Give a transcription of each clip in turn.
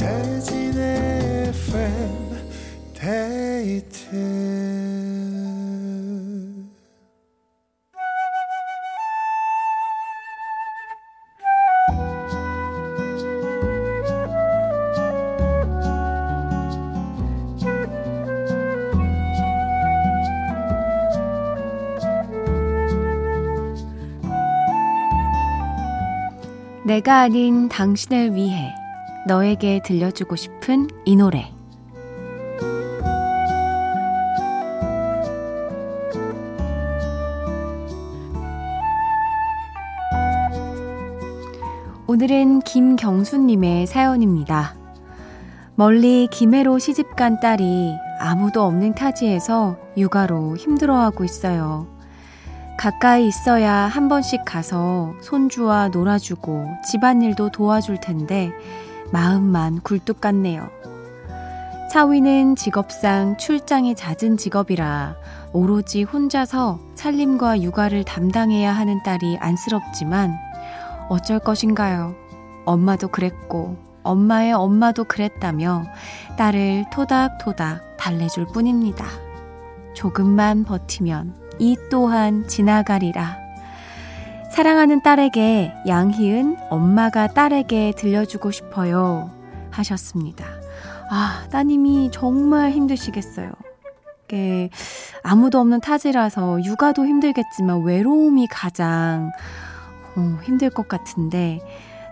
윤태진의 FM 데이트. 내가 아닌 당신을 위해 너에게 들려주고 싶은 이 노래. 오늘은 김경수님의 사연입니다. 멀리 김해로 시집간 딸이 아무도 없는 타지에서 육아로 힘들어하고 있어요. 가까이 있어야 한 번씩 가서 손주와 놀아주고 집안일도 도와줄 텐데 마음만 굴뚝 같네요. 사위는 직업상 출장이 잦은 직업이라 오로지 혼자서 살림과 육아를 담당해야 하는 딸이 안쓰럽지만 어쩔 것인가요? 엄마도 그랬고 엄마의 엄마도 그랬다며 딸을 토닥토닥 달래줄 뿐입니다. 조금만 버티면 이 또한 지나가리라. 사랑하는 딸에게 양희은 엄마가 딸에게 들려주고 싶어요. 하셨습니다. 아, 따님이 정말 힘드시겠어요. 이게 아무도 없는 타지라서 육아도 힘들겠지만 외로움이 가장 어, 힘들 것 같은데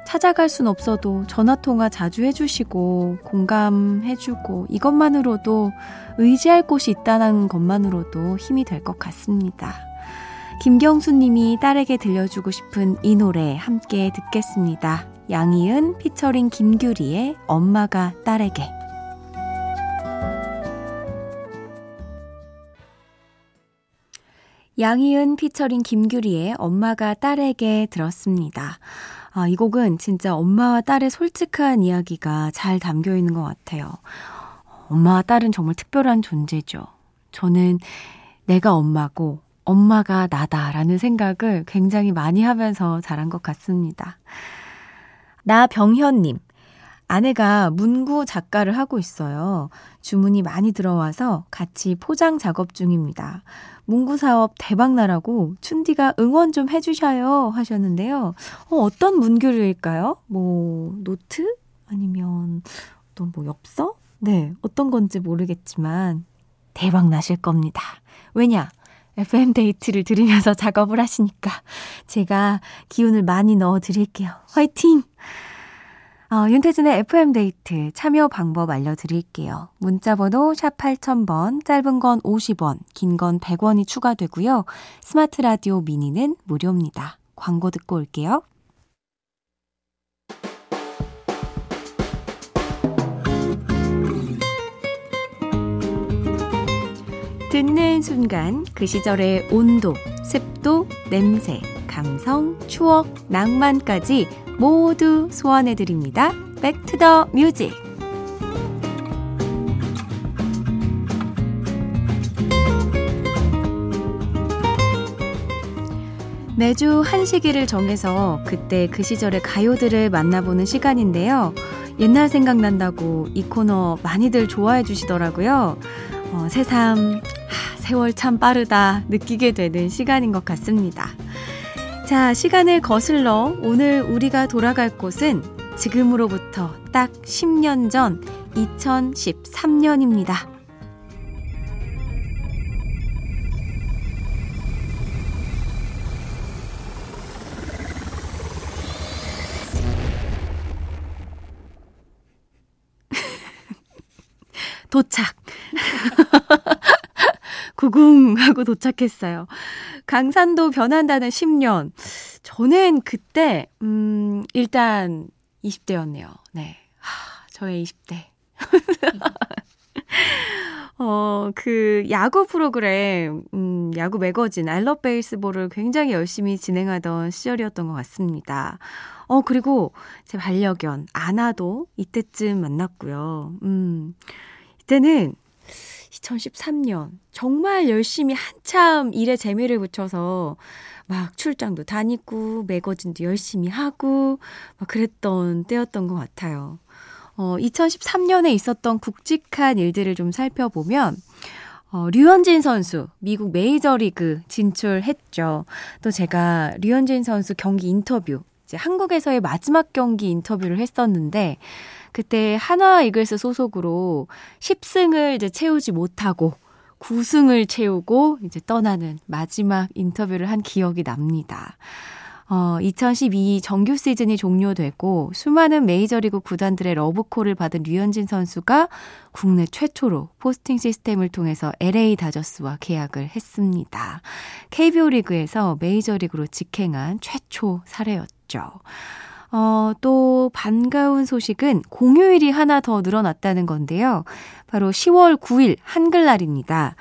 찾아갈 순 없어도 전화통화 자주 해주시고 공감해주고 이것만으로도 의지할 곳이 있다는 것만으로도 힘이 될 것 같습니다. 김경수 님이 딸에게 들려주고 싶은 이 노래 함께 듣겠습니다. 양희은 피처링 김규리의 엄마가 딸에게 양희은 피처링 김규리의 엄마가 딸에게 들었습니다. 아, 이 곡은 진짜 엄마와 딸의 솔직한 이야기가 잘 담겨 있는 것 같아요. 엄마와 딸은 정말 특별한 존재죠. 저는 내가 엄마고 엄마가 나다라는 생각을 굉장히 많이 하면서 자란 것 같습니다. 나병현님, 아내가 문구 작가를 하고 있어요. 주문이 많이 들어와서 같이 포장 작업 중입니다. 문구 사업 대박 나라고 쮼디가 응원 좀 해주셔요 하셨는데요. 어, 어떤 문구일까요? 뭐 노트 아니면 어떤 뭐 엽서? 네, 어떤 건지 모르겠지만 대박 나실 겁니다. 왜냐? FM 데이트를 들으면서 작업을 하시니까 제가 기운을 많이 넣어 드릴게요. 화이팅! 어, 윤태진의 FM데이트 참여 방법 알려드릴게요. 문자번호 샵 8000번, 짧은 건 50원, 긴 건 100원이 추가되고요. 스마트 라디오 미니는 무료입니다. 광고 듣고 올게요. 듣는 순간 그 시절의 온도, 습도, 냄새, 감성, 추억, 낭만까지 모두 소환해드립니다. Back to the Music. 매주 한 시기를 정해서 그때 그 시절의 가요들을 만나보는 시간인데요. 옛날 생각난다고 이 코너 많이들 좋아해 주시더라고요. 어, 새삼, 하, 세월 참 빠르다 느끼게 되는 시간인 것 같습니다. 자, 시간을 거슬러 오늘 우리가 돌아갈 곳은 지금으로부터 딱 10년 전 2013년입니다. 도착. 구궁하고 도착했어요. 강산도 변한다는 10년. 저는 그때, 음, 일단 20대였네요. 네. 하, 저의 20대. 어, 그, 야구 프로그램, 음, 야구 매거진, 알러 베이스볼을 굉장히 열심히 진행하던 시절이었던 것 같습니다. 어, 그리고 제 반려견, 아나도 이때쯤 만났고요. 음, 이때는 2013년 정말 열심히 한참 일에 재미를 붙여서 막 출장도 다니고 매거진도 열심히 하고 막 그랬던 때였던 것 같아요. 어, 2013년에 있었던 굵직한 일들을 좀 살펴보면 어, 류현진 선수 미국 메이저리그 진출했죠. 또 제가 류현진 선수 경기 인터뷰 이제 한국에서의 마지막 경기 인터뷰를 했었는데 그때 한화 이글스 소속으로 10승을 이제 채우지 못하고 9승을 채우고 이제 떠나는 마지막 인터뷰를 한 기억이 납니다. 어, 2012 정규 시즌이 종료되고 수많은 메이저리그 구단들의 러브콜을 받은 류현진 선수가 국내 최초로 포스팅 시스템을 통해서 LA 다저스와 계약을 했습니다. KBO 리그에서 메이저리그로 직행한 최초 사례였죠. 어, 또 반가운 소식은 공휴일이 하나 더 늘어났다는 건데요. 바로 10월 9일 한글날입니다.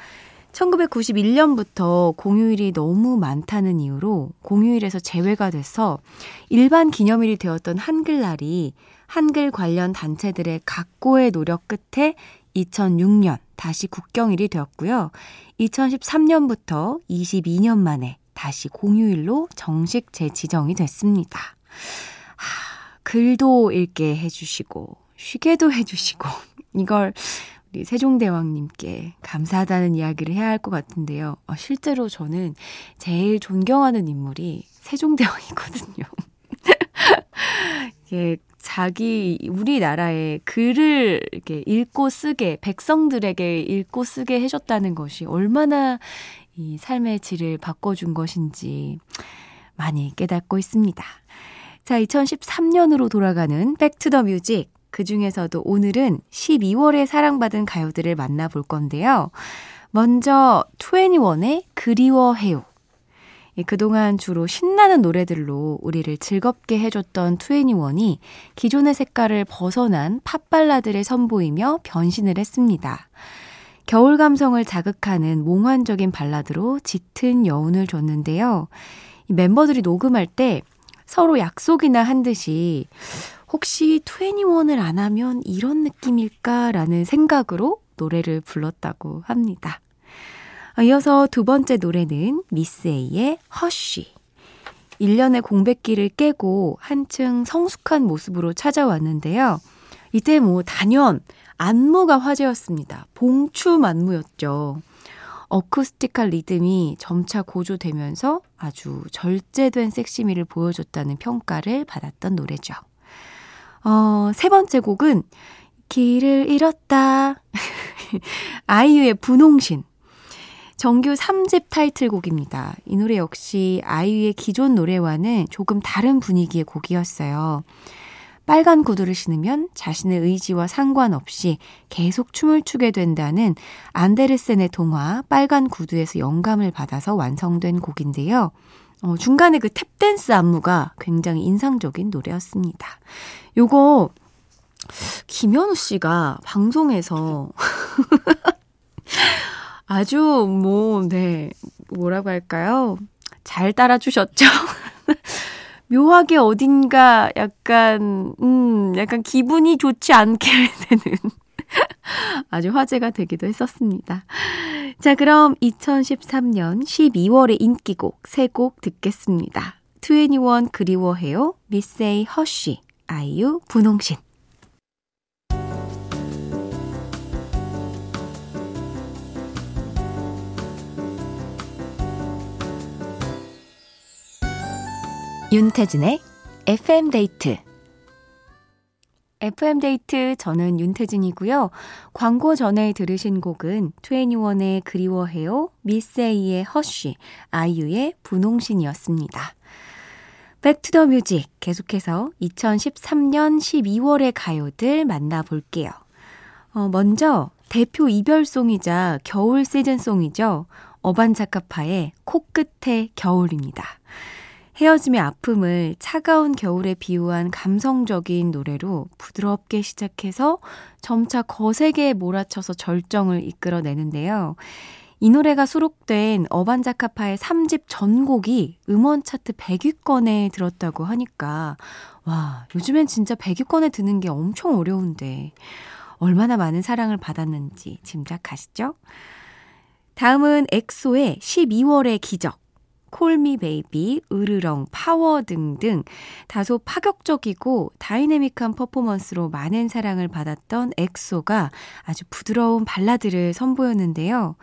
1991년부터 공휴일이 너무 많다는 이유로 공휴일에서 제외가 돼서 일반 기념일이 되었던 한글날이 한글 관련 단체들의 각고의 노력 끝에 2006년 다시 국경일이 되었고요. 2013년부터 22년 만에 다시 공휴일로 정식 재지정이 됐습니다. 글도 읽게 해주시고, 쉬게도 해주시고, 이걸 우리 세종대왕님께 감사하다는 이야기를 해야 할 것 같은데요. 어, 실제로 저는 제일 존경하는 인물이 세종대왕이거든요. 이게 자기 우리나라의 글을 이렇게 읽고 쓰게 백성들에게 읽고 쓰게 해줬다는 것이 얼마나 이 삶의 질을 바꿔준 것인지 많이 깨닫고 있습니다. 자, 2013년으로 돌아가는 Back to the Music. 그 중에서도 오늘은 12월에 사랑받은 가요들을 만나볼 건데요. 먼저 2NE1의 그리워해요. 그동안 주로 신나는 노래들로 우리를 즐겁게 해줬던 2NE1이 기존의 색깔을 벗어난 팝발라드를 선보이며 변신을 했습니다. 겨울 감성을 자극하는 몽환적인 발라드로 짙은 여운을 줬는데요. 멤버들이 녹음할 때 서로 약속이나 한 듯이 혹시 21을 안 하면 이런 느낌일까라는 생각으로 노래를 불렀다고 합니다. 아, 이어서 두 번째 노래는 미스 A의 허쉬. 1년의 공백기를 깨고 한층 성숙한 모습으로 찾아왔는데요. 이때 뭐 단연 안무가 화제였습니다. 봉춤 안무였죠. 어쿠스틱한 리듬이 점차 고조되면서 아주 절제된 섹시미를 보여줬다는 평가를 받았던 노래죠. 어, 세 번째 곡은 길을 잃었다. 아이유의 분홍신. 정규 3집 타이틀곡입니다. 이 노래 역시 아이유의 기존 노래와는 조금 다른 분위기의 곡이었어요. 빨간 구두를 신으면 자신의 의지와 상관없이 계속 춤을 추게 된다는 안데르센의 동화 빨간 구두에서 영감을 받아서 완성된 곡인데요. 어, 중간에 그 탭댄스 안무가 굉장히 인상적인 노래였습니다. 요거 김현우 씨가 방송에서 아주 뭐, 네, 뭐라고 할까요? 잘 따라주셨죠? 묘하게 어딘가 약간, 음, 약간 기분이 좋지 않게 되는 아주 화제가 되기도 했었습니다. 자, 그럼 2013년 12월의 인기곡 3곡 듣겠습니다. 21 그리워해요, 미세이 허쉬, 아이유, 분홍신. 윤태진의 FM 데이트 FM데이트 저는 윤태진이고요. 광고 전에 들으신 곡은 2NE1의 그리워해요, miss A의 Hush, 아이유의 분홍신이었습니다. Back to the Music 계속해서 2013년 12월의 가요들 만나볼게요. 어, 먼저 대표 이별송이자 겨울 시즌송이죠. 어반자카파의 코끝에 겨울입니다. 헤어짐의 아픔을 차가운 겨울에 비유한 감성적인 노래로 부드럽게 시작해서 점차 거세게 몰아쳐서 절정을 이끌어내는데요. 이 노래가 수록된 어반자카파의 3집 전곡이 음원 차트 100위권에 들었다고 하니까 와, 요즘엔 진짜 100위권에 드는 게 엄청 어려운데 얼마나 많은 사랑을 받았는지 짐작하시죠? 다음은 엑소의 12월의 기적 Call Me Baby, 으르렁, 파워 등등 다소 파격적이고 다이내믹한 퍼포먼스로 많은 사랑을 받았던 엑소가 아주 부드러운 발라드를 선보였는데요.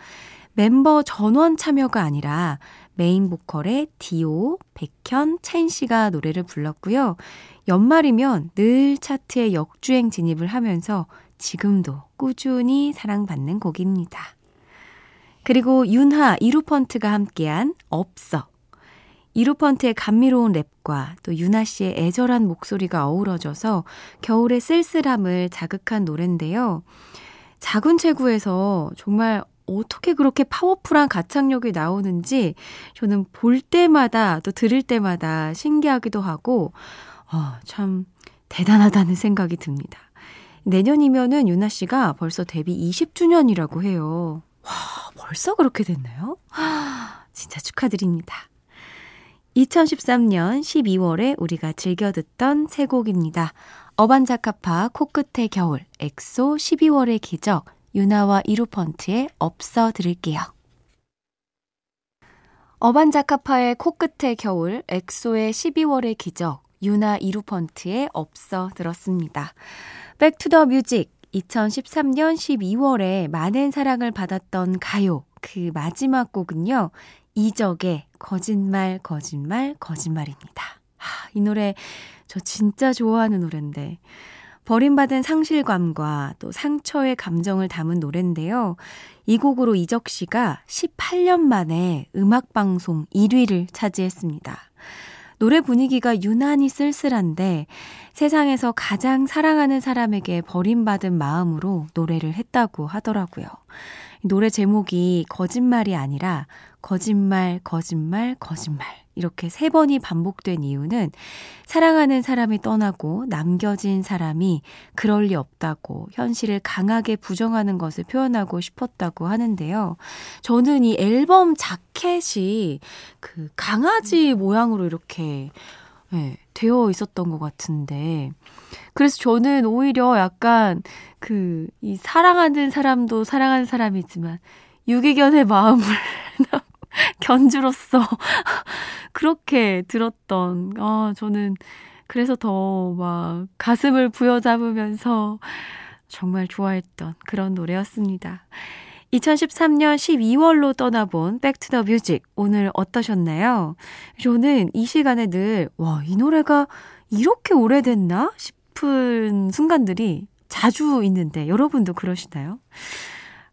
멤버 전원 참여가 아니라 메인 보컬의 디오, 백현, 첸 씨가 노래를 불렀고요. 연말이면 늘 차트에 역주행 진입을 하면서 지금도 꾸준히 사랑받는 곡입니다. 그리고 윤하, 이루펀트가 함께한 없어. 이루펀트의 감미로운 랩과 또 윤하 씨의 애절한 목소리가 어우러져서 겨울의 쓸쓸함을 자극한 노래인데요. 작은 체구에서 정말 어떻게 그렇게 파워풀한 가창력이 나오는지 저는 볼 때마다 또 들을 때마다 신기하기도 하고 어, 참 대단하다는 생각이 듭니다. 내년이면은 윤하 씨가 벌써 데뷔 20주년이라고 해요. 와, 벌써 그렇게 됐나요? 진짜 축하드립니다. 2013년 12월에 우리가 즐겨 듣던 세 곡입니다. 어반자카파 코끝에 겨울, 엑소 12월의 기적, 윤하와 이루펀트의 없어 들을게요. 어반자카파의 코끝의 겨울, 엑소의 12월의 기적, 윤하 이루펀트의 없어 들었습니다. Back to the Music 2013년 12월에 많은 사랑을 받았던 가요 그 마지막 곡은요. 이적의 거짓말 거짓말 거짓말입니다. 하, 이 노래 저 진짜 좋아하는 노래인데 버림받은 상실감과 또 상처의 감정을 담은 노래인데요. 이 곡으로 이적 씨가 18년 만에 음악 방송 1위를 차지했습니다. 노래 분위기가 유난히 쓸쓸한데 세상에서 가장 사랑하는 사람에게 버림받은 마음으로 노래를 했다고 하더라고요. 노래 제목이 거짓말이 아니라 거짓말, 거짓말, 거짓말. 이렇게 세 번이 반복된 이유는 사랑하는 사람이 떠나고 남겨진 사람이 그럴 리 없다고 현실을 강하게 부정하는 것을 표현하고 싶었다고 하는데요. 저는 이 앨범 자켓이 그 강아지 모양으로 이렇게 네, 되어 있었던 것 같은데. 그래서 저는 오히려 약간 그, 이 사랑하는 사람도 사랑하는 사람이지만, 유기견의 마음을 견주로서 그렇게 들었던, 아, 저는 그래서 더 막 가슴을 부여잡으면서 정말 좋아했던 그런 노래였습니다. 2013년 12월로 떠나본 Back to the Music 오늘 어떠셨나요? 저는 이 시간에 늘 와, 이 노래가 이렇게 오래됐나 싶은 순간들이 자주 있는데 여러분도 그러시나요?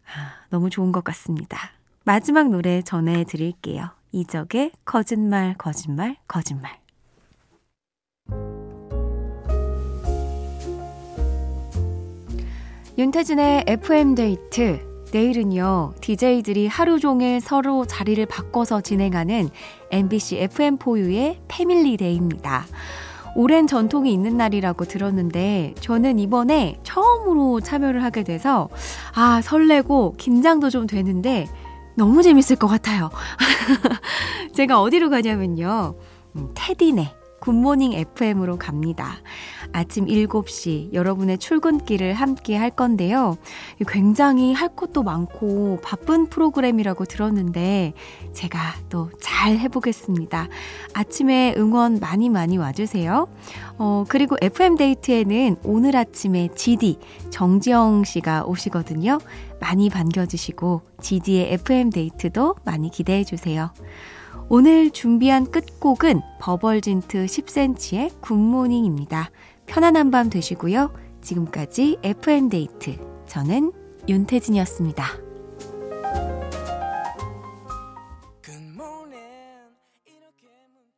아, 너무 좋은 것 같습니다. 마지막 노래 전해 드릴게요. 이적의 거짓말 거짓말 거짓말 윤태진의 FM데이트 내일은요, DJ들이 하루 종일 서로 자리를 바꿔서 진행하는 MBC FM4U의 Family Day입니다. 오랜 전통이 있는 날이라고 들었는데, 저는 이번에 처음으로 참여를 하게 돼서, 아, 설레고, 긴장도 좀 되는데, 너무 재밌을 것 같아요. 제가 어디로 가냐면요, 음, 테디네. Good Morning FM으로 갑니다. 아침 7시 여러분의 출근길을 함께 할 건데요. 굉장히 할 것도 많고 바쁜 프로그램이라고 들었는데 제가 또 잘 해보겠습니다. 아침에 응원 많이 많이 와주세요. 어, 그리고 FM데이트에는 오늘 아침에 GD 정지영 씨가 오시거든요. 많이 반겨주시고 GD의 FM데이트도 많이 기대해 주세요. 오늘 준비한 끝곡은 버벌진트 10cm의 Good Morning입니다. 편안한 밤 되시고요. 지금까지 FM데이트. 저는 윤태진이었습니다.